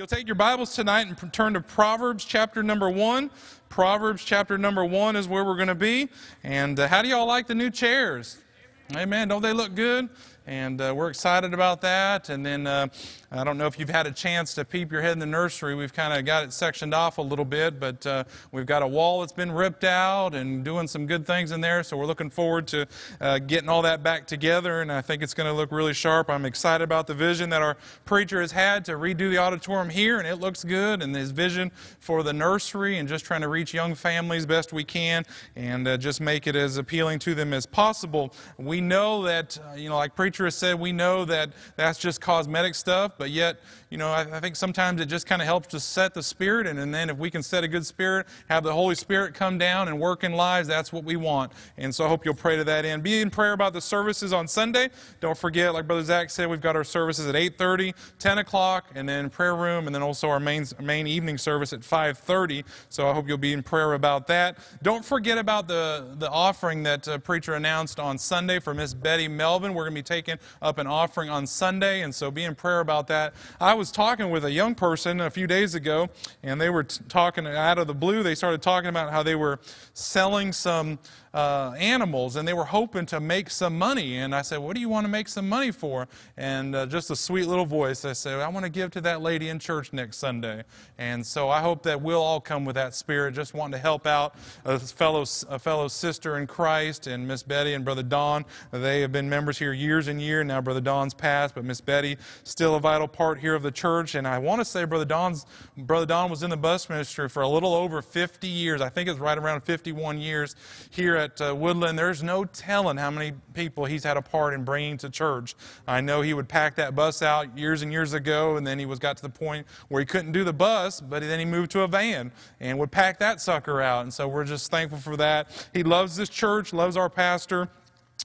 you'll take your Bibles tonight and turn to Proverbs chapter number one. Proverbs chapter number one is where we're going to be. And uh, how do y'all like the new chairs? Amen. Don't they look good? And uh, we're excited about that. And then uh, I don't know if you've had a chance to peep your head in the nursery. We've kind of got it sectioned off a little bit, but uh, we've got a wall that's been ripped out and doing some good things in there. So we're looking forward to uh, getting all that back together, and I think it's going to look really sharp. I'm excited about the vision that our preacher has had to redo the auditorium here, and it looks good, and his vision for the nursery and just trying to reach young families best we can and uh, just make it as appealing to them as possible. We know that, uh, you know, like preacher has said, we know that that's just cosmetic stuff but yet, you know, I, I think sometimes it just kind of helps to set the spirit, and, and then if we can set a good spirit, have the Holy Spirit come down and work in lives, that's what we want. And so I hope you'll pray to that end. Be in prayer about the services on Sunday. Don't forget, like Brother Zach said, we've got our services at 8.30, 10 o'clock, and then prayer room, and then also our main, main evening service at 5.30. So I hope you'll be in prayer about that. Don't forget about the, the offering that uh, preacher announced on Sunday for Miss Betty Melvin. We're going to be taking up an offering on Sunday, and so be in prayer about that. I was talking with a young person a few days ago, and they were t- talking out of the blue. They started talking about how they were selling some uh, animals and they were hoping to make some money. And I said, What do you want to make some money for? And uh, just a sweet little voice, I said, I want to give to that lady in church next Sunday. And so I hope that we'll all come with that spirit, just wanting to help out a fellow, a fellow sister in Christ and Miss Betty and Brother Don. They have been members here years and years. Now Brother Don's passed, but Miss Betty still a vital part here of the church. And I want to say Brother Don's Brother Don was in the bus ministry for a little over 50 years. I think it's right around 51 years here at uh, Woodland, there's no telling how many people he's had a part in bringing to church. I know he would pack that bus out years and years ago, and then he was got to the point where he couldn't do the bus, but then he moved to a van and would pack that sucker out. And so we're just thankful for that. He loves this church, loves our pastor.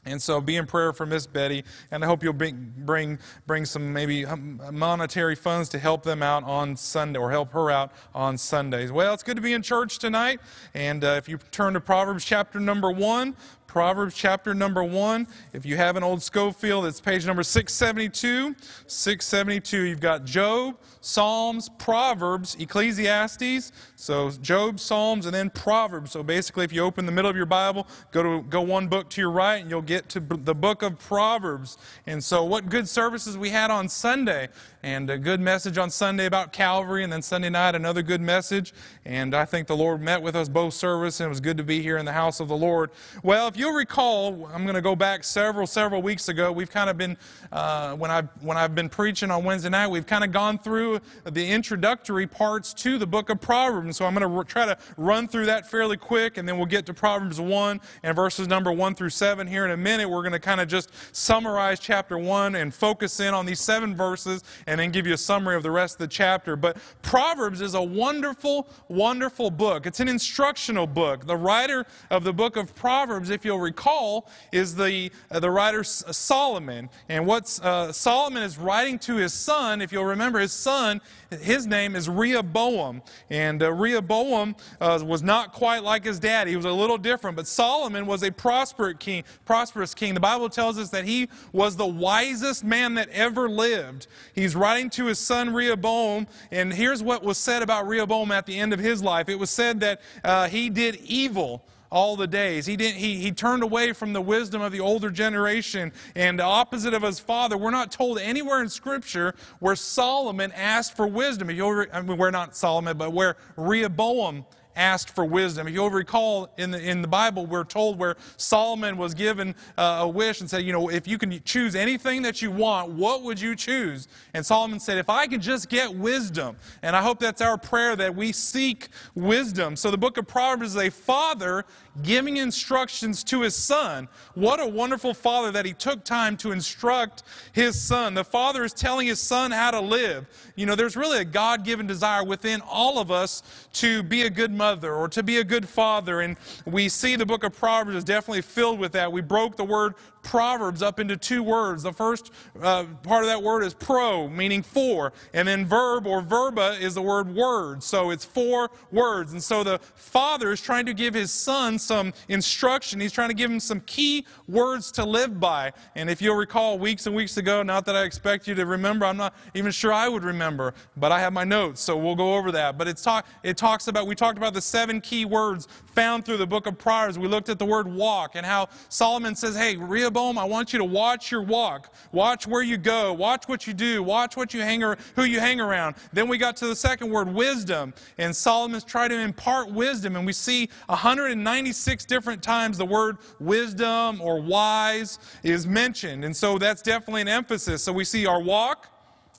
And so be in prayer for Miss Betty, and I hope you'll bring, bring, bring some maybe monetary funds to help them out on Sunday, or help her out on Sundays. Well, it's good to be in church tonight, and uh, if you turn to Proverbs chapter number 1, Proverbs chapter number 1. If you have an old Scofield, it's page number 672. 672. You've got Job, Psalms, Proverbs, Ecclesiastes. So Job, Psalms, and then Proverbs. So basically, if you open the middle of your Bible, go to go one book to your right, and you'll get to the book of Proverbs. And so, what good services we had on Sunday, and a good message on Sunday about Calvary, and then Sunday night another good message. And I think the Lord met with us both service, and it was good to be here in the house of the Lord. Well, if you you'll recall, I'm going to go back several, several weeks ago. We've kind of been, uh, when, I've, when I've been preaching on Wednesday night, we've kind of gone through the introductory parts to the book of Proverbs. So I'm going to try to run through that fairly quick, and then we'll get to Proverbs 1 and verses number 1 through 7 here in a minute. We're going to kind of just summarize chapter 1 and focus in on these seven verses, and then give you a summary of the rest of the chapter. But Proverbs is a wonderful, wonderful book. It's an instructional book. The writer of the book of Proverbs, if you'll you'll recall, is the, uh, the writer Solomon. And what uh, Solomon is writing to his son, if you'll remember, his son, his name is Rehoboam. And uh, Rehoboam uh, was not quite like his dad. He was a little different. But Solomon was a prosperous king, prosperous king. The Bible tells us that he was the wisest man that ever lived. He's writing to his son Rehoboam. And here's what was said about Rehoboam at the end of his life it was said that uh, he did evil all the days. He, didn't, he, he turned away from the wisdom of the older generation and opposite of his father. We're not told anywhere in Scripture where Solomon asked for wisdom. I mean, we're not Solomon, but where Rehoboam asked for wisdom. If you'll recall in the, in the Bible, we're told where Solomon was given uh, a wish and said, You know, if you can choose anything that you want, what would you choose? And Solomon said, If I could just get wisdom. And I hope that's our prayer that we seek wisdom. So the book of Proverbs is a father giving instructions to his son. What a wonderful father that he took time to instruct his son. The father is telling his son how to live. You know, there's really a God given desire within all of us to be a good mother or to be a good father. And we see the book of Proverbs is definitely filled with that. We broke the word Proverbs up into two words. The first uh, part of that word is pro, meaning for, and then verb or verba is the word word. So it's four words. And so the father is trying to give his son some instruction. He's trying to give him some key words to live by. And if you'll recall weeks and weeks ago, not that I expect you to remember, I'm not even sure I would remember, but I have my notes, so we'll go over that. But it's talk, it talks about, we talked about the seven key words found through the book of Proverbs. We looked at the word walk and how Solomon says, Hey, Rehoboam, I want you to watch your walk. Watch where you go. Watch what you do. Watch what you hang or, who you hang around. Then we got to the second word, wisdom. And Solomon's trying to impart wisdom. And we see 196 different times the word wisdom or wise is mentioned. And so that's definitely an emphasis. So we see our walk,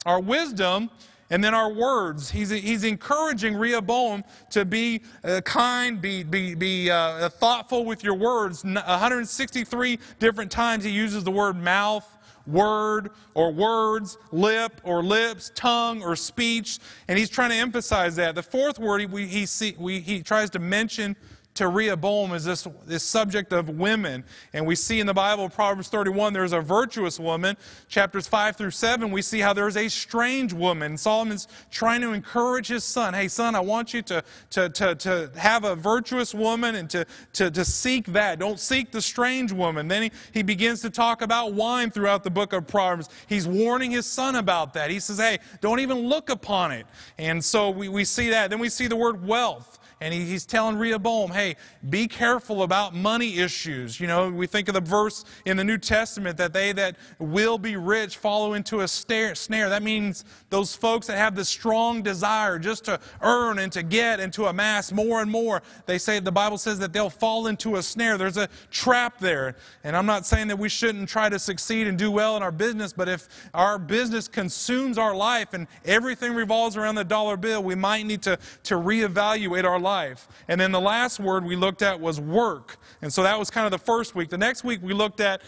our wisdom, and then our words. He's, he's encouraging Rehoboam to be uh, kind, be, be, be uh, thoughtful with your words. 163 different times he uses the word mouth, word, or words, lip, or lips, tongue, or speech. And he's trying to emphasize that. The fourth word he, he, see, we, he tries to mention to Rehoboam is this, this subject of women. And we see in the Bible, Proverbs 31, there's a virtuous woman. Chapters 5 through 7, we see how there's a strange woman. Solomon's trying to encourage his son. Hey, son, I want you to, to, to, to have a virtuous woman and to, to, to seek that. Don't seek the strange woman. Then he, he begins to talk about wine throughout the book of Proverbs. He's warning his son about that. He says, hey, don't even look upon it. And so we, we see that. Then we see the word wealth and he, he's telling Rehoboam, hey, be careful about money issues. You know, we think of the verse in the New Testament that they that will be rich follow into a snare. That means those folks that have this strong desire just to earn and to get and to amass more and more. They say, the Bible says that they'll fall into a snare. There's a trap there. And I'm not saying that we shouldn't try to succeed and do well in our business, but if our business consumes our life and everything revolves around the dollar bill, we might need to, to reevaluate our life. And then the last word we looked at was work. And so that was kind of the first week. The next week we looked at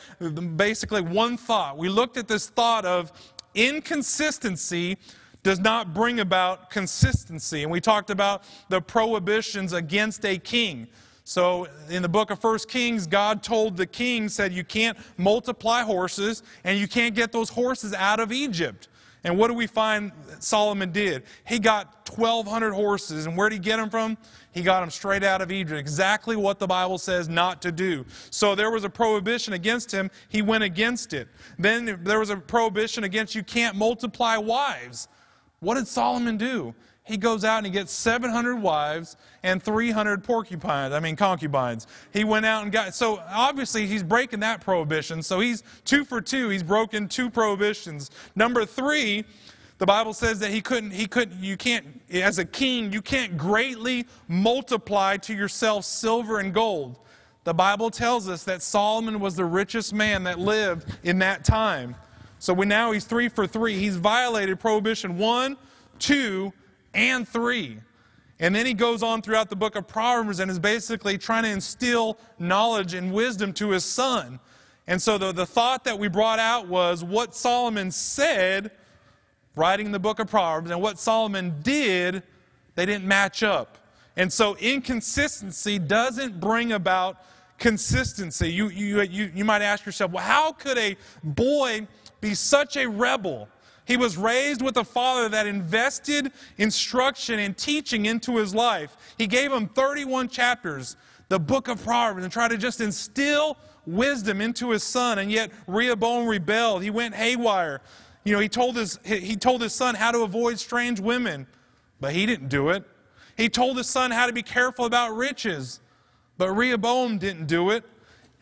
basically one thought. We looked at this thought of inconsistency does not bring about consistency. And we talked about the prohibitions against a king. So in the book of First Kings, God told the king, said, You can't multiply horses and you can't get those horses out of Egypt. And what do we find Solomon did? He got 1,200 horses. And where did he get them from? He got them straight out of Egypt. Exactly what the Bible says not to do. So there was a prohibition against him. He went against it. Then there was a prohibition against you can't multiply wives. What did Solomon do? He goes out and he gets 700 wives and 300 porcupines, I mean concubines. He went out and got, so obviously he's breaking that prohibition. So he's two for two. He's broken two prohibitions. Number three, the Bible says that he couldn't, he couldn't, you can't, as a king, you can't greatly multiply to yourself silver and gold. The Bible tells us that Solomon was the richest man that lived in that time. So when now he's three for three, he's violated prohibition one, two, and 3. And then he goes on throughout the book of Proverbs and is basically trying to instill knowledge and wisdom to his son. And so the, the thought that we brought out was what Solomon said, writing the book of Proverbs, and what Solomon did, they didn't match up. And so inconsistency doesn't bring about consistency. You, you, you, you might ask yourself, well, how could a boy be such a rebel? He was raised with a father that invested instruction and teaching into his life. He gave him 31 chapters, the book of Proverbs, and tried to just instill wisdom into his son. And yet Rehoboam rebelled. He went haywire. You know, he told his, he told his son how to avoid strange women, but he didn't do it. He told his son how to be careful about riches, but Rehoboam didn't do it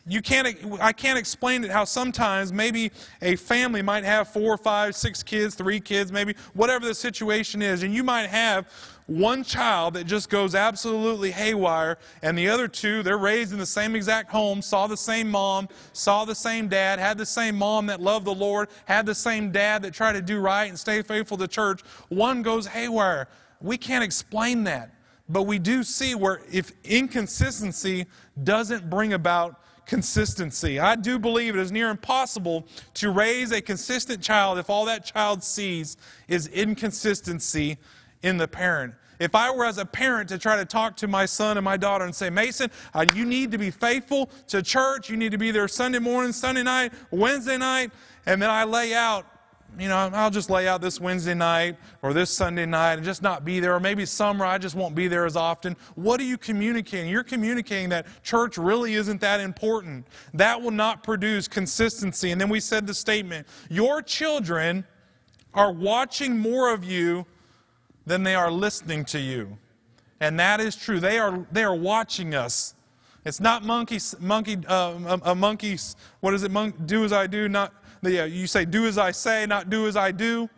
you can't, I can't explain it how sometimes maybe a family might have four, five, six kids, three kids, maybe whatever the situation is, and you might have one child that just goes absolutely haywire, and the other two, they're raised in the same exact home, saw the same mom, saw the same dad, had the same mom that loved the Lord, had the same dad that tried to do right and stay faithful to church. One goes haywire. We can't explain that. But we do see where if inconsistency doesn't bring about consistency. I do believe it is near impossible to raise a consistent child if all that child sees is inconsistency in the parent. If I were as a parent to try to talk to my son and my daughter and say, Mason, uh, you need to be faithful to church. You need to be there Sunday morning, Sunday night, Wednesday night. And then I lay out, you know, I'll just lay out this Wednesday night or this Sunday night and just not be there. Or maybe summer, I just won't be there as often. What are you communicating? You're communicating that church really isn't that important. That will not produce consistency. And then we said the statement Your children are watching more of you than they are listening to you. And that is true. They are, they are watching us. It's not monkeys, monkey, uh, a, a monkey's, what is it, monk, do as I do, not, yeah, you say do as I say, not do as I do.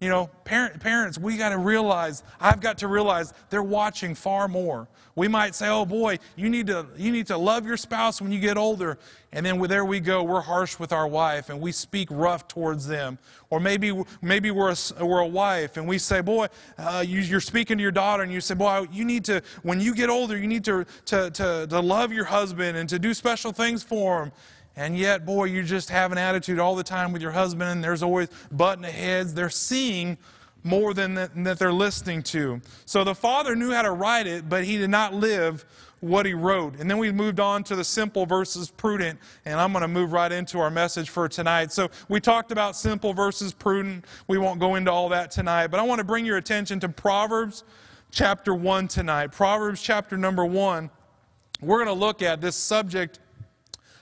You know, parent, parents, we got to realize, I've got to realize they're watching far more. We might say, oh boy, you need to, you need to love your spouse when you get older. And then there we go, we're harsh with our wife and we speak rough towards them. Or maybe, maybe we're, a, we're a wife and we say, boy, uh, you, are speaking to your daughter and you say, boy, you need to, when you get older, you need to, to, to, to love your husband and to do special things for him. And yet, boy, you just have an attitude all the time with your husband, and there's always butting heads. They're seeing more than that, that they're listening to. So the father knew how to write it, but he did not live what he wrote. And then we moved on to the simple versus prudent, and I'm going to move right into our message for tonight. So we talked about simple versus prudent. We won't go into all that tonight, but I want to bring your attention to Proverbs chapter 1 tonight. Proverbs chapter number 1. We're going to look at this subject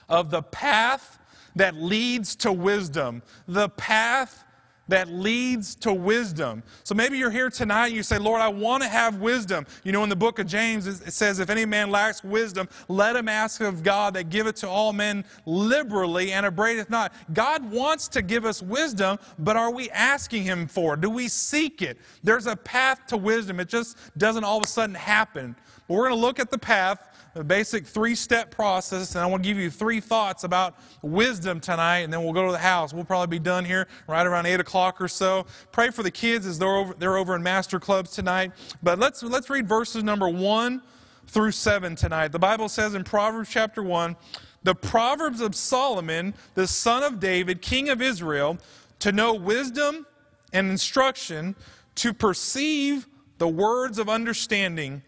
of the path that leads to wisdom. The path that leads to wisdom. So maybe you're here tonight and you say, Lord, I want to have wisdom. You know, in the book of James, it says, if any man lacks wisdom, let him ask of God that giveth to all men liberally and abradeth not. God wants to give us wisdom, but are we asking him for it? Do we seek it? There's a path to wisdom. It just doesn't all of a sudden happen. But we're going to look at the path a basic three step process, and I want to give you three thoughts about wisdom tonight, and then we'll go to the house. We'll probably be done here right around 8 o'clock or so. Pray for the kids as they're over, they're over in master clubs tonight. But let's, let's read verses number 1 through 7 tonight. The Bible says in Proverbs chapter 1 the Proverbs of Solomon, the son of David, king of Israel, to know wisdom and instruction, to perceive the words of understanding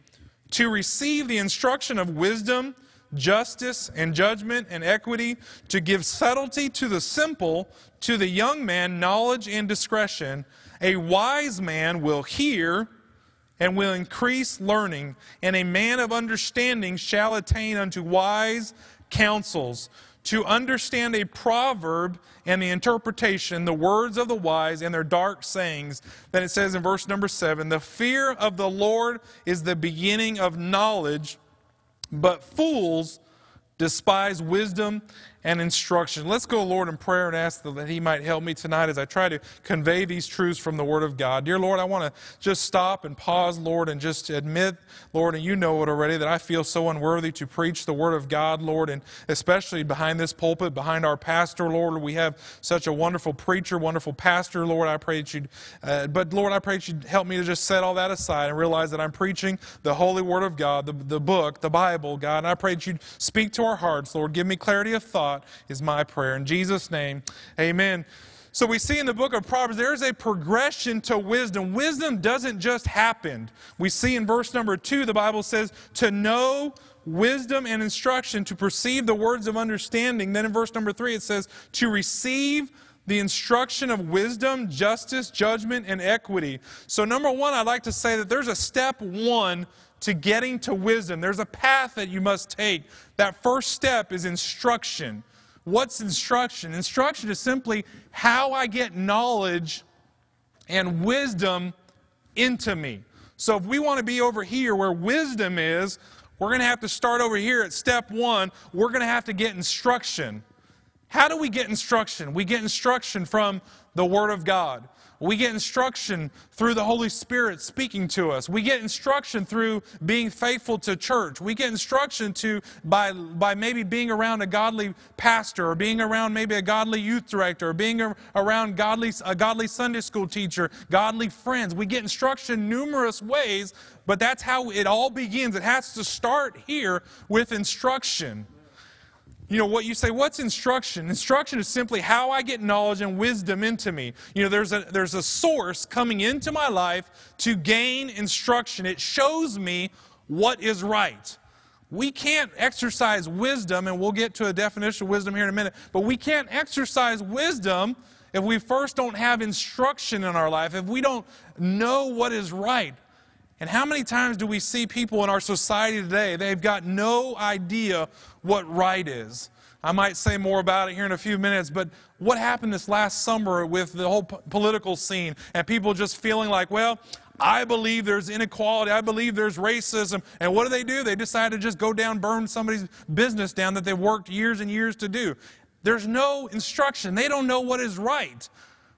to receive the instruction of wisdom, justice, and judgment and equity, to give subtlety to the simple, to the young man, knowledge and discretion. A wise man will hear and will increase learning, and a man of understanding shall attain unto wise counsels to understand a proverb and the interpretation, the words of the wise and their dark sayings. Then it says in verse number seven the fear of the Lord is the beginning of knowledge, but fools despise wisdom and instruction. Let's go, Lord, in prayer and ask that He might help me tonight as I try to convey these truths from the Word of God. Dear Lord, I want to just stop and pause, Lord, and just admit, Lord, and you know it already, that I feel so unworthy to preach the Word of God, Lord, and especially behind this pulpit, behind our pastor, Lord. We have such a wonderful preacher, wonderful pastor, Lord. I pray that you'd, uh, but Lord, I pray that you'd help me to just set all that aside and realize that I'm preaching the holy Word of God, the, the book, the Bible, God. And I pray that you'd speak to our hearts, Lord. Give me clarity of thought is my prayer. In Jesus' name, amen. So we see in the book of Proverbs, there's a progression to wisdom. Wisdom doesn't just happen. We see in verse number two, the Bible says, to know wisdom and instruction, to perceive the words of understanding. Then in verse number three, it says, to receive the instruction of wisdom, justice, judgment, and equity. So, number one, I'd like to say that there's a step one to getting to wisdom. There's a path that you must take. That first step is instruction. What's instruction? Instruction is simply how I get knowledge and wisdom into me. So if we want to be over here where wisdom is, we're going to have to start over here at step one. We're going to have to get instruction. How do we get instruction? We get instruction from the Word of God. We get instruction through the Holy Spirit speaking to us. We get instruction through being faithful to church. We get instruction to by, by maybe being around a godly pastor or being around maybe a godly youth director or being around godly, a godly Sunday school teacher, godly friends. We get instruction numerous ways, but that's how it all begins. It has to start here with instruction. You know what you say what's instruction? Instruction is simply how i get knowledge and wisdom into me. You know there's a there's a source coming into my life to gain instruction. It shows me what is right. We can't exercise wisdom and we'll get to a definition of wisdom here in a minute but we can't exercise wisdom if we first don't have instruction in our life if we don't know what is right and how many times do we see people in our society today? They've got no idea what right is. I might say more about it here in a few minutes, but what happened this last summer with the whole political scene and people just feeling like, well, I believe there's inequality. I believe there's racism. And what do they do? They decide to just go down, burn somebody's business down that they've worked years and years to do. There's no instruction. They don't know what is right.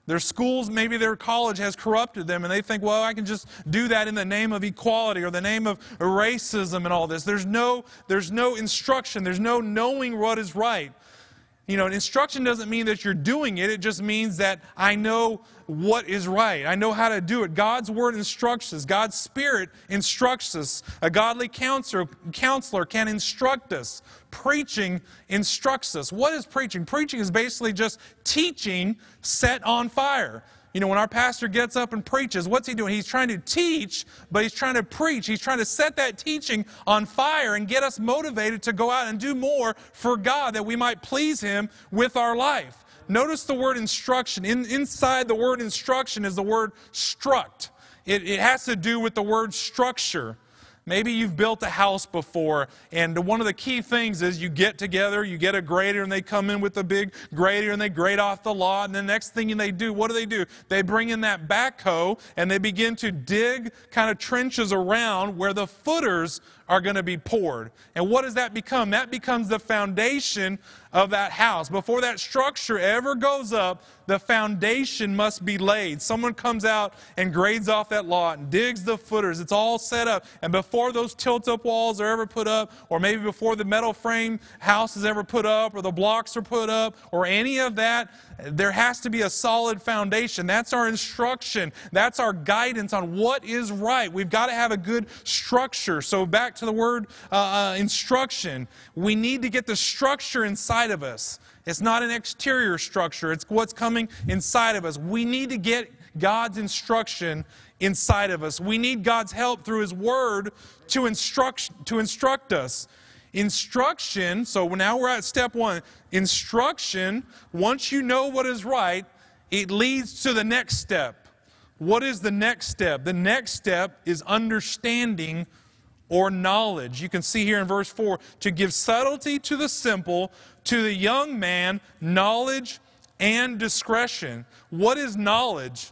Their schools, maybe their college has corrupted them, and they think, well, I can just do that in the name of equality or the name of racism and all this. There's no, there's no instruction, there's no knowing what is right. You know, instruction doesn't mean that you're doing it, it just means that I know what is right. I know how to do it. God's word instructs us, God's spirit instructs us. A godly counselor, counselor can instruct us. Preaching instructs us. What is preaching? Preaching is basically just teaching set on fire. You know, when our pastor gets up and preaches, what's he doing? He's trying to teach, but he's trying to preach. He's trying to set that teaching on fire and get us motivated to go out and do more for God that we might please him with our life. Notice the word instruction. In, inside the word instruction is the word struct. It, it has to do with the word structure. Maybe you've built a house before, and one of the key things is you get together, you get a grader, and they come in with a big grader and they grade off the lot. And the next thing they do, what do they do? They bring in that backhoe and they begin to dig kind of trenches around where the footers are going to be poured. And what does that become? That becomes the foundation of that house. Before that structure ever goes up, the foundation must be laid. Someone comes out and grades off that lot and digs the footers. It's all set up. And before those tilt up walls are ever put up, or maybe before the metal frame house is ever put up, or the blocks are put up, or any of that, there has to be a solid foundation. That's our instruction. That's our guidance on what is right. We've got to have a good structure. So, back to the word uh, uh, instruction, we need to get the structure inside of us. It's not an exterior structure, it's what's coming inside of us. We need to get God's instruction inside of us. We need God's help through His Word to instruct, to instruct us. Instruction, so now we're at step one. Instruction, once you know what is right, it leads to the next step. What is the next step? The next step is understanding or knowledge. You can see here in verse 4 to give subtlety to the simple, to the young man, knowledge and discretion. What is knowledge?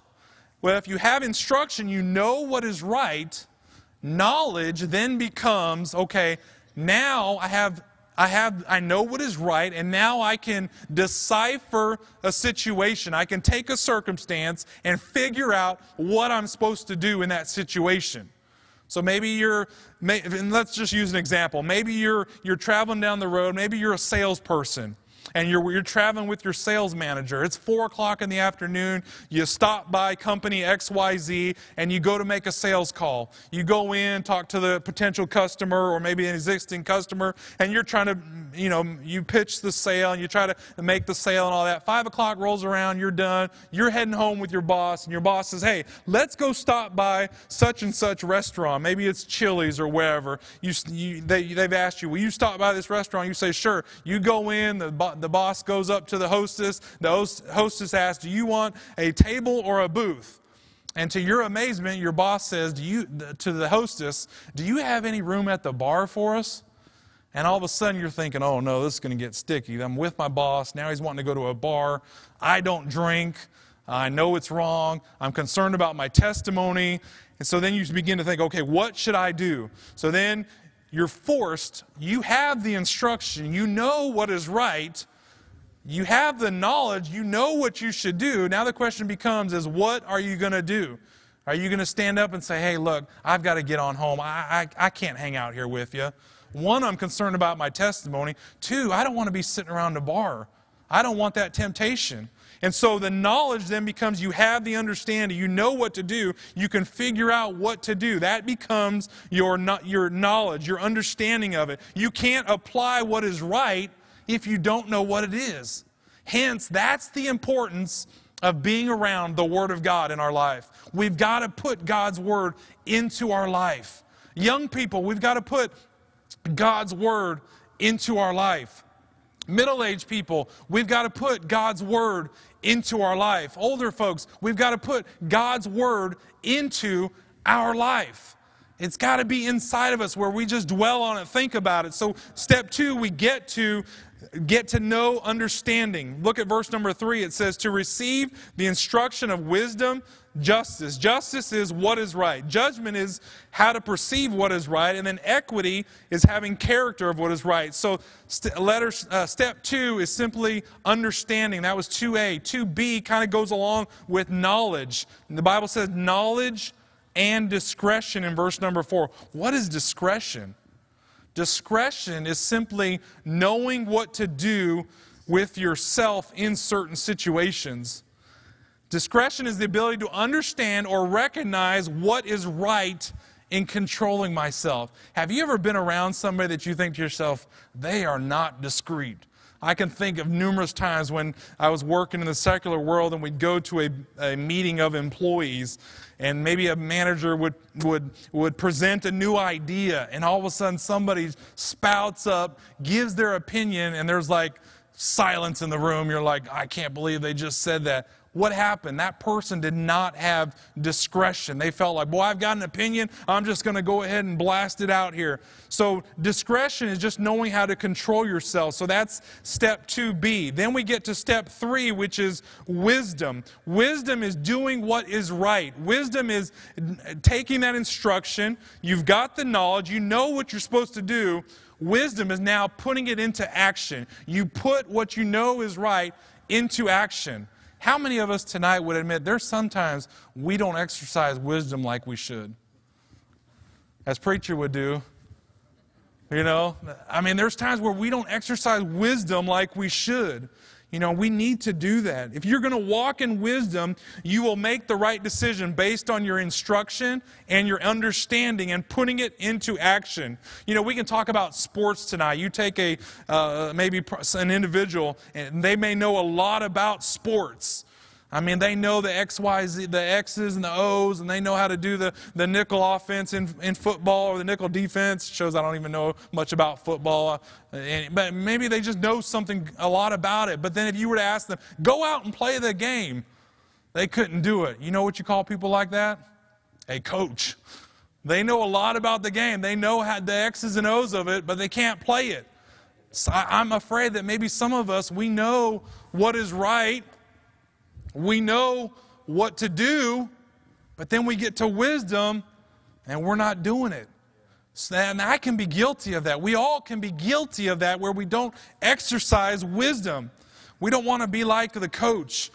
Well, if you have instruction, you know what is right. Knowledge then becomes okay, now I have I have I know what is right and now I can decipher a situation. I can take a circumstance and figure out what I'm supposed to do in that situation. So maybe you're and let's just use an example. Maybe you're you're traveling down the road, maybe you're a salesperson and you're, you're traveling with your sales manager. It's 4 o'clock in the afternoon. You stop by company XYZ and you go to make a sales call. You go in, talk to the potential customer or maybe an existing customer, and you're trying to, you know, you pitch the sale and you try to make the sale and all that. 5 o'clock rolls around, you're done. You're heading home with your boss, and your boss says, hey, let's go stop by such and such restaurant. Maybe it's Chili's or wherever. You, you, they, they've asked you, will you stop by this restaurant? You say, sure. You go in, the the boss goes up to the hostess. The hostess asks, Do you want a table or a booth? And to your amazement, your boss says do you, to the hostess, Do you have any room at the bar for us? And all of a sudden you're thinking, oh no, this is going to get sticky. I'm with my boss. Now he's wanting to go to a bar. I don't drink. I know it's wrong. I'm concerned about my testimony. And so then you begin to think, okay, what should I do? So then you're forced, you have the instruction, you know what is right, you have the knowledge, you know what you should do. Now the question becomes is what are you going to do? Are you going to stand up and say, hey, look, I've got to get on home. I, I, I can't hang out here with you. One, I'm concerned about my testimony. Two, I don't want to be sitting around the bar. I don't want that temptation. And so the knowledge then becomes you have the understanding, you know what to do, you can figure out what to do. That becomes your, your knowledge, your understanding of it. You can't apply what is right if you don't know what it is. Hence, that's the importance of being around the Word of God in our life. We've got to put God's Word into our life. Young people, we've got to put God's Word into our life. Middle aged people, we've got to put God's Word into our life. Older folks, we've got to put God's Word into our life. It's got to be inside of us where we just dwell on it, think about it. So, step two, we get to get to know understanding. Look at verse number three. It says, To receive the instruction of wisdom, justice. Justice is what is right. Judgment is how to perceive what is right. And then equity is having character of what is right. So, st- letter, uh, step two is simply understanding. That was 2a. 2b kind of goes along with knowledge. And the Bible says knowledge and discretion in verse number four. What is discretion? Discretion is simply knowing what to do with yourself in certain situations. Discretion is the ability to understand or recognize what is right in controlling myself. Have you ever been around somebody that you think to yourself, they are not discreet? I can think of numerous times when I was working in the secular world and we'd go to a, a meeting of employees and maybe a manager would, would, would present a new idea and all of a sudden somebody spouts up, gives their opinion, and there's like silence in the room. You're like, I can't believe they just said that. What happened? That person did not have discretion. They felt like, boy, I've got an opinion. I'm just going to go ahead and blast it out here. So, discretion is just knowing how to control yourself. So, that's step 2B. Then we get to step 3, which is wisdom. Wisdom is doing what is right. Wisdom is taking that instruction. You've got the knowledge, you know what you're supposed to do. Wisdom is now putting it into action. You put what you know is right into action. How many of us tonight would admit there's sometimes we don't exercise wisdom like we should? As preacher would do. You know, I mean, there's times where we don't exercise wisdom like we should. You know, we need to do that. If you're going to walk in wisdom, you will make the right decision based on your instruction and your understanding and putting it into action. You know, we can talk about sports tonight. You take a uh, maybe an individual and they may know a lot about sports. I mean, they know the X, Y, Z, the X's and the O's, and they know how to do the, the nickel offense in, in football or the nickel defense. Shows I don't even know much about football. Uh, but maybe they just know something, a lot about it. But then if you were to ask them, go out and play the game, they couldn't do it. You know what you call people like that? A coach. They know a lot about the game. They know how the X's and O's of it, but they can't play it. So I'm afraid that maybe some of us, we know what is right we know what to do, but then we get to wisdom and we're not doing it. And I can be guilty of that. We all can be guilty of that where we don't exercise wisdom. We don't want to be like the coach.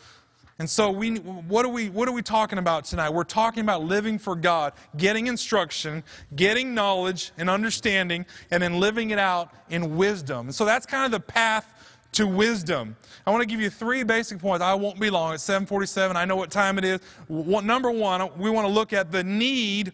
And so we what are we what are we talking about tonight? We're talking about living for God, getting instruction, getting knowledge and understanding and then living it out in wisdom. And so that's kind of the path to wisdom. I want to give you three basic points. I won't be long. It's 747. I know what time it is. Number one, we want to look at the need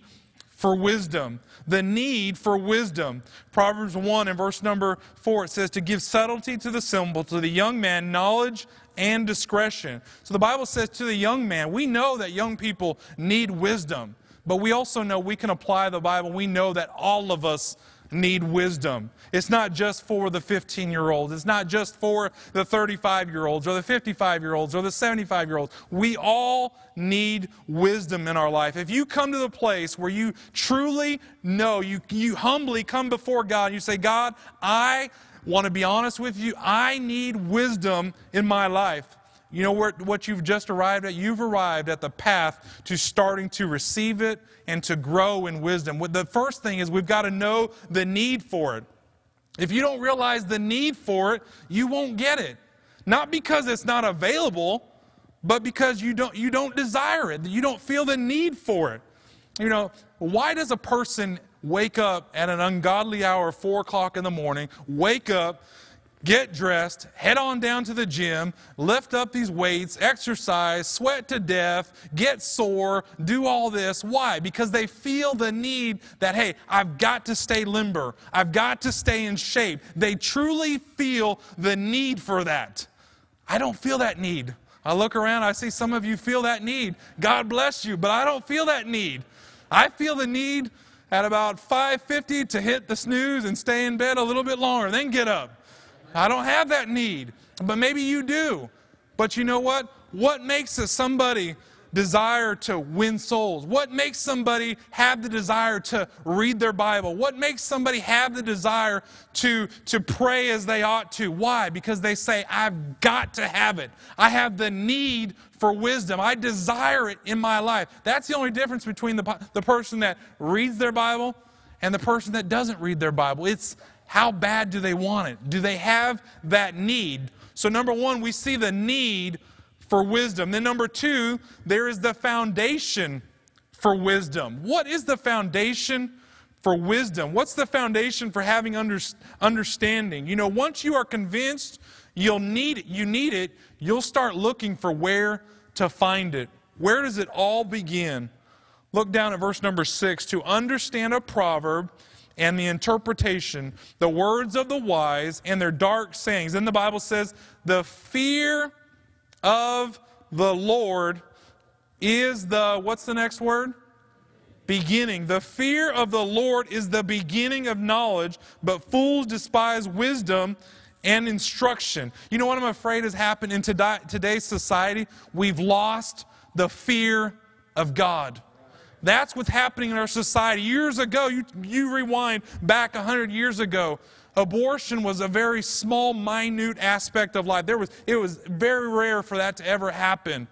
for wisdom. The need for wisdom. Proverbs 1 and verse number 4, it says, To give subtlety to the simple, to the young man, knowledge and discretion. So the Bible says to the young man, we know that young people need wisdom, but we also know we can apply the Bible. We know that all of us need wisdom. It's not just for the 15 year olds, it's not just for the 35 year olds or the 55 year olds or the 75 year olds. We all need wisdom in our life. If you come to the place where you truly know, you, you humbly come before God and you say, God, I want to be honest with you, I need wisdom in my life. You know what you've just arrived at? You've arrived at the path to starting to receive it and to grow in wisdom. The first thing is we've got to know the need for it. If you don't realize the need for it, you won't get it. Not because it's not available, but because you don't, you don't desire it. You don't feel the need for it. You know, why does a person wake up at an ungodly hour, 4 o'clock in the morning, wake up, get dressed, head on down to the gym, lift up these weights, exercise, sweat to death, get sore, do all this. Why? Because they feel the need that, hey, I've got to stay limber, I've got to stay in shape. They truly feel the need for that. I don't feel that need. I look around, I see some of you feel that need. God bless you, but I don't feel that need. I feel the need at about 5:50 to hit the snooze and stay in bed a little bit longer, then get up. I don't have that need, but maybe you do. But you know what? What makes a somebody desire to win souls? What makes somebody have the desire to read their Bible? What makes somebody have the desire to, to pray as they ought to? Why? Because they say, I've got to have it. I have the need for wisdom. I desire it in my life. That's the only difference between the, the person that reads their Bible and the person that doesn't read their Bible. It's how bad do they want it? Do they have that need? So, number one, we see the need for wisdom. Then, number two, there is the foundation for wisdom. What is the foundation for wisdom? What's the foundation for having under, understanding? You know, once you are convinced you'll need it, you need it, you'll start looking for where to find it. Where does it all begin? Look down at verse number six. To understand a proverb, and the interpretation, the words of the wise and their dark sayings. Then the Bible says, the fear of the Lord is the, what's the next word? Beginning. The fear of the Lord is the beginning of knowledge, but fools despise wisdom and instruction. You know what I'm afraid has happened in today's society? We've lost the fear of God. That's what's happening in our society. Years ago, you, you rewind back 100 years ago, abortion was a very small, minute aspect of life. There was, it was very rare for that to ever happen.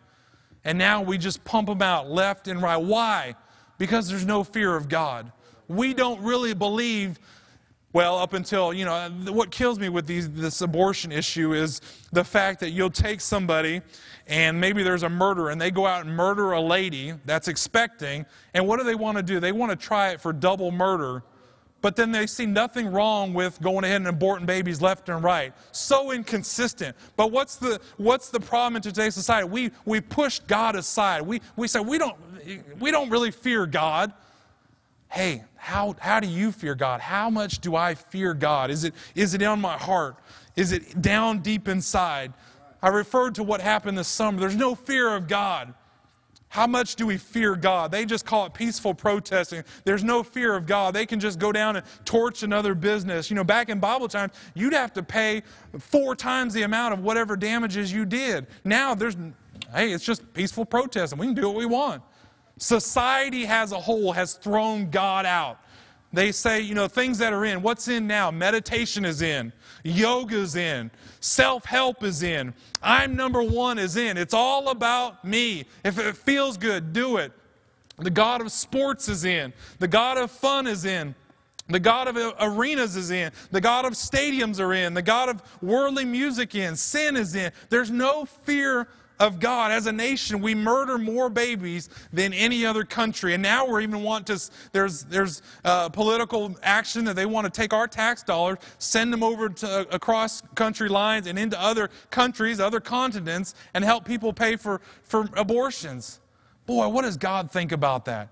And now we just pump them out left and right. Why? Because there's no fear of God. We don't really believe well, up until, you know, what kills me with these, this abortion issue is the fact that you'll take somebody and maybe there's a murder and they go out and murder a lady that's expecting, and what do they want to do? They want to try it for double murder, but then they see nothing wrong with going ahead and aborting babies left and right. So inconsistent. But what's the, what's the problem in today's society? We, we push God aside. We, we say, we don't, we don't really fear God hey, how, how do you fear God? How much do I fear God? Is it, is it on my heart? Is it down deep inside? I referred to what happened this summer. There's no fear of God. How much do we fear God? They just call it peaceful protesting. There's no fear of God. They can just go down and torch another business. You know, back in Bible times, you'd have to pay four times the amount of whatever damages you did. Now there's, hey, it's just peaceful protesting. We can do what we want. Society as a whole has thrown God out. They say, you know, things that are in. What's in now? Meditation is in. Yoga's in. Self help is in. I'm number one is in. It's all about me. If it feels good, do it. The God of sports is in. The God of fun is in. The God of arenas is in. The God of stadiums are in. The God of worldly music in. Sin is in. There's no fear of God. As a nation, we murder more babies than any other country. And now we're even want to, there's, there's uh, political action that they want to take our tax dollars, send them over to, uh, across country lines and into other countries, other continents, and help people pay for, for abortions. Boy, what does God think about that?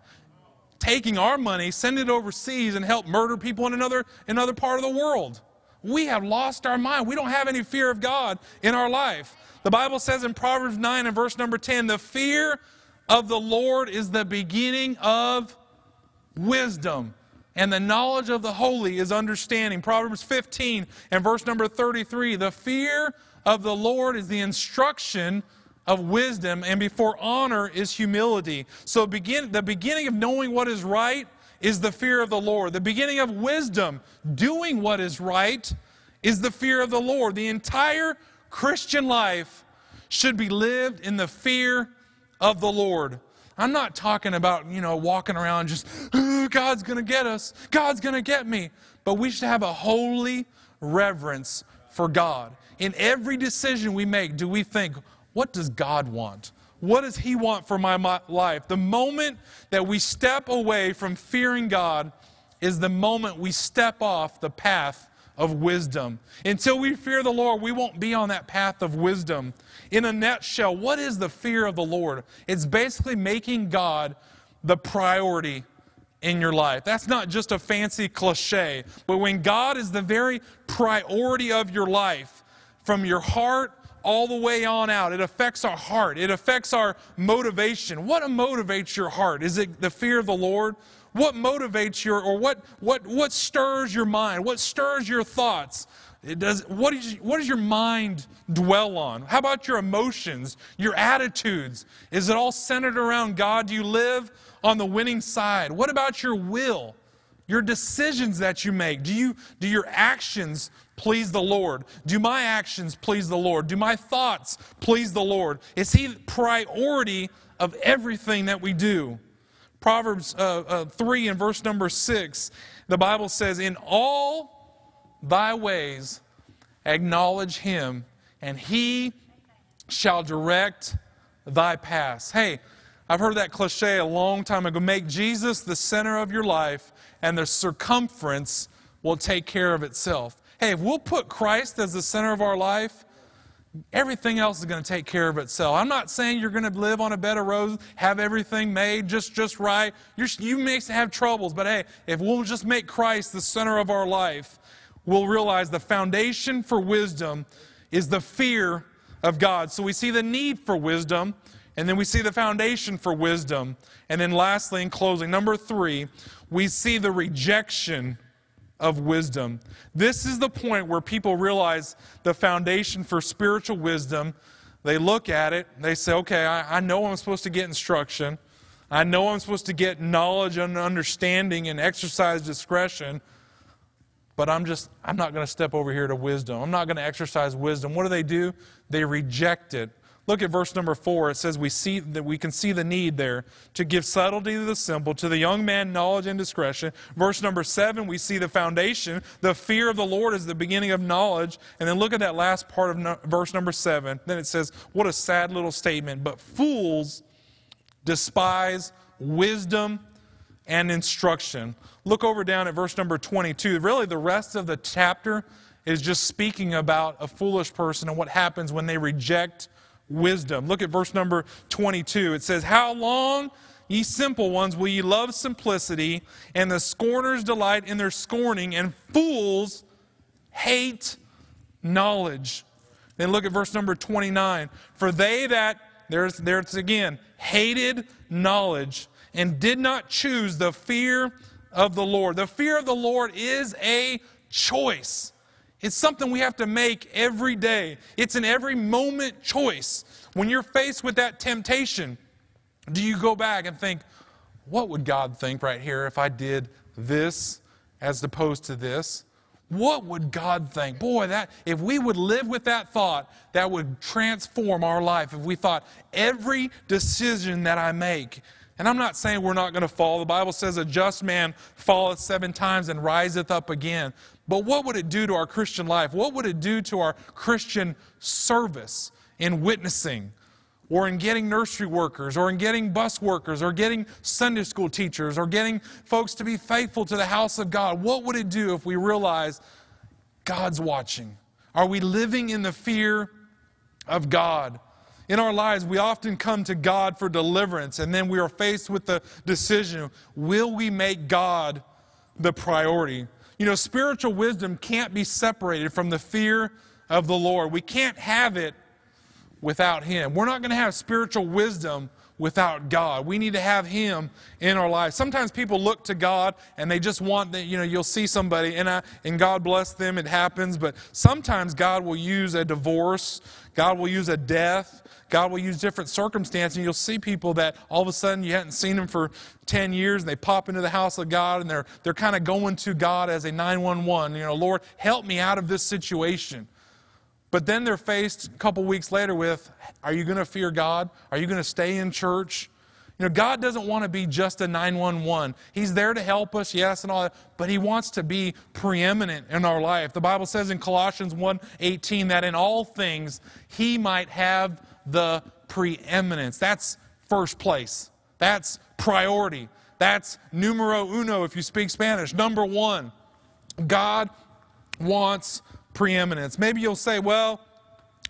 Taking our money, send it overseas, and help murder people in another, another part of the world. We have lost our mind. We don't have any fear of God in our life. The Bible says in Proverbs 9 and verse number 10 the fear of the Lord is the beginning of wisdom, and the knowledge of the holy is understanding. Proverbs 15 and verse number 33 the fear of the Lord is the instruction of wisdom, and before honor is humility. So, begin, the beginning of knowing what is right is the fear of the Lord. The beginning of wisdom, doing what is right, is the fear of the Lord. The entire Christian life should be lived in the fear of the Lord. I'm not talking about, you know, walking around just, God's going to get us, God's going to get me. But we should have a holy reverence for God. In every decision we make, do we think, what does God want? What does He want for my life? The moment that we step away from fearing God is the moment we step off the path of wisdom. Until we fear the Lord, we won't be on that path of wisdom. In a nutshell, what is the fear of the Lord? It's basically making God the priority in your life. That's not just a fancy cliche, but when God is the very priority of your life, from your heart all the way on out, it affects our heart, it affects our motivation. What motivates your heart? Is it the fear of the Lord? What motivates your, or what, what, what stirs your mind? What stirs your thoughts? It does, what, is, what does your mind dwell on? How about your emotions, your attitudes? Is it all centered around God? Do you live on the winning side? What about your will? Your decisions that you make? Do, you, do your actions please the Lord? Do my actions please the Lord? Do my thoughts please the Lord? Is He the priority of everything that we do? Proverbs uh, uh, 3 and verse number 6, the Bible says, In all thy ways acknowledge him, and he shall direct thy paths. Hey, I've heard that cliche a long time ago. Make Jesus the center of your life, and the circumference will take care of itself. Hey, if we'll put Christ as the center of our life, everything else is going to take care of itself. I'm not saying you're going to live on a bed of roses, have everything made just, just right. You're, you may have troubles, but hey, if we'll just make Christ the center of our life, we'll realize the foundation for wisdom is the fear of God. So we see the need for wisdom, and then we see the foundation for wisdom. And then lastly, in closing, number three, we see the rejection of wisdom. This is the point where people realize the foundation for spiritual wisdom. They look at it, they say, okay, I, I, know I'm supposed to get instruction. I know I'm supposed to get knowledge and understanding and exercise discretion, but I'm just, I'm not going to step over here to wisdom. I'm not going to exercise wisdom. What do they do? They reject it. Look at verse number four. It says we see that we can see the need there to give subtlety to the simple, to the young man knowledge and discretion. Verse number seven, we see the foundation. The fear of the Lord is the beginning of knowledge. And then look at that last part of no, verse number seven. Then it says, what a sad little statement. But fools despise wisdom and instruction. Look over down at verse number 22. Really, the rest of the chapter is just speaking about a foolish person and what happens when they reject wisdom. Look at verse number 22. It says, How long, ye simple ones, will ye love simplicity, and the scorners delight in their scorning, and fools hate knowledge? Then look at verse number 29. For they that, there's, there's again, hated knowledge and did not choose the fear of the Lord. The fear of the Lord is a choice. It's something we have to make every day. It's an every moment choice. When you're faced with that temptation, do you go back and think, what would God think right here if I did this as opposed to this? What would God think? Boy, that if we would live with that thought, that would transform our life. If we thought every decision that I make, and I'm not saying we're not going to fall. The Bible says a just man falleth seven times and riseth up again. But what would it do to our Christian life? What would it do to our Christian service in witnessing? Or in getting nursery workers, or in getting bus workers, or getting Sunday school teachers, or getting folks to be faithful to the house of God. What would it do if we realize God's watching? Are we living in the fear of God? In our lives, we often come to God for deliverance, and then we are faced with the decision will we make God the priority? You know, spiritual wisdom can't be separated from the fear of the Lord. We can't have it without Him. We're not going to have spiritual wisdom without God. We need to have Him in our lives. Sometimes people look to God and they just want that, you know, you'll see somebody and, I, and God bless them, it happens, but sometimes God will use a divorce, God will use a death, God will use different circumstances, and you'll see people that all of a sudden you hadn't seen them for 10 years, and they pop into the house of God, and they're, they're kind of going to God as a 911. You know, Lord, help me out of this situation. But then they're faced a couple weeks later with, are you going to fear God? Are you going to stay in church? You know, God doesn't want to be just a 911. He's there to help us, yes, and all that, but He wants to be preeminent in our life. The Bible says in Colossians 1:18 that in all things He might have the preeminence. That's first place. That's priority. That's numero uno if you speak Spanish. Number one, God wants preeminence. Maybe you'll say, well,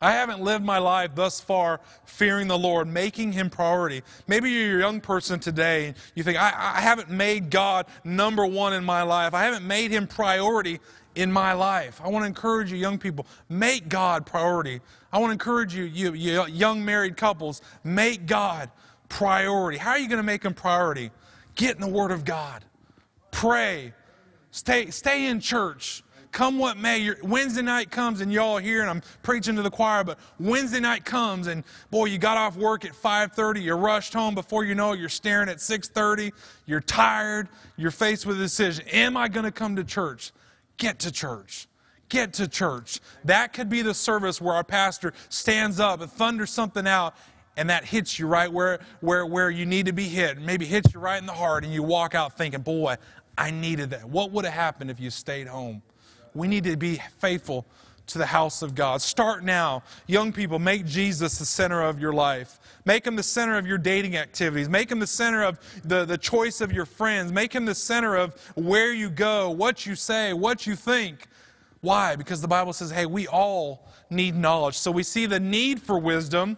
I haven't lived my life thus far fearing the Lord, making Him priority. Maybe you're a young person today and you think, I, I, haven't made God number one in my life. I haven't made Him priority in my life. I want to encourage you, young people, make God priority. I want to encourage you, you, you young married couples, make God priority. How are you going to make Him priority? Get in the Word of God, pray, stay, stay in church come what may, Wednesday night comes and y'all here and I'm preaching to the choir, but Wednesday night comes and boy, you got off work at 5:30, you rushed home before you know it, you're staring at 6:30, you're tired, you're faced with a decision. Am I going to come to church? Get to church. Get to church. That could be the service where our pastor stands up and thunders something out and that hits you right where, where, where you need to be hit. Maybe hits you right in the heart, and you walk out thinking, Boy, I needed that. What would have happened if you stayed home? We need to be faithful to the house of God. Start now. Young people, make Jesus the center of your life. Make him the center of your dating activities. Make him the center of the, the choice of your friends. Make him the center of where you go, what you say, what you think. Why? Because the Bible says, hey, we all need knowledge. So we see the need for wisdom.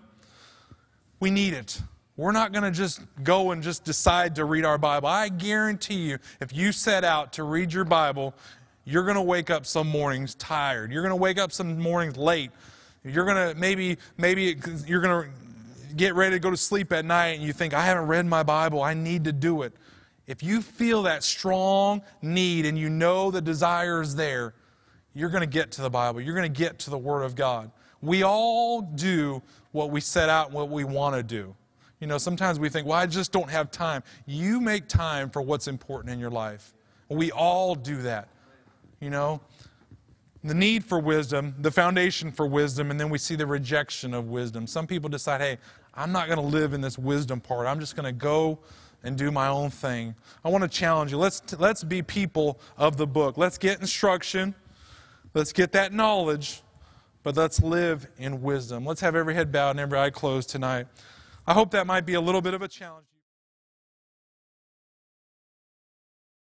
We need it. We're not going to just go and just decide to read our Bible. I guarantee you, if you set out to read your Bible, you're going to wake up some mornings tired. You're going to wake up some mornings late. You're going to maybe maybe you're going to get ready to go to sleep at night and you think I haven't read my Bible. I need to do it. If you feel that strong need and you know the desire is there, you're going to get to the Bible. You're going to get to the Word of God. We all do what we set out and what we want to do. You know, sometimes we think, well, I just don't have time. You make time for what's important in your life. We all do that you know? The need for wisdom, the foundation for wisdom, and then we see the rejection of wisdom. Some people decide, hey, I'm not going to live in this wisdom part. I'm just going to go and do my own thing. I want to challenge you. Let's, let's be people of the book. Let's get instruction. Let's get that knowledge, but let's live in wisdom. Let's have every head bowed and every eye closed tonight. I hope that might be a little bit of a challenge.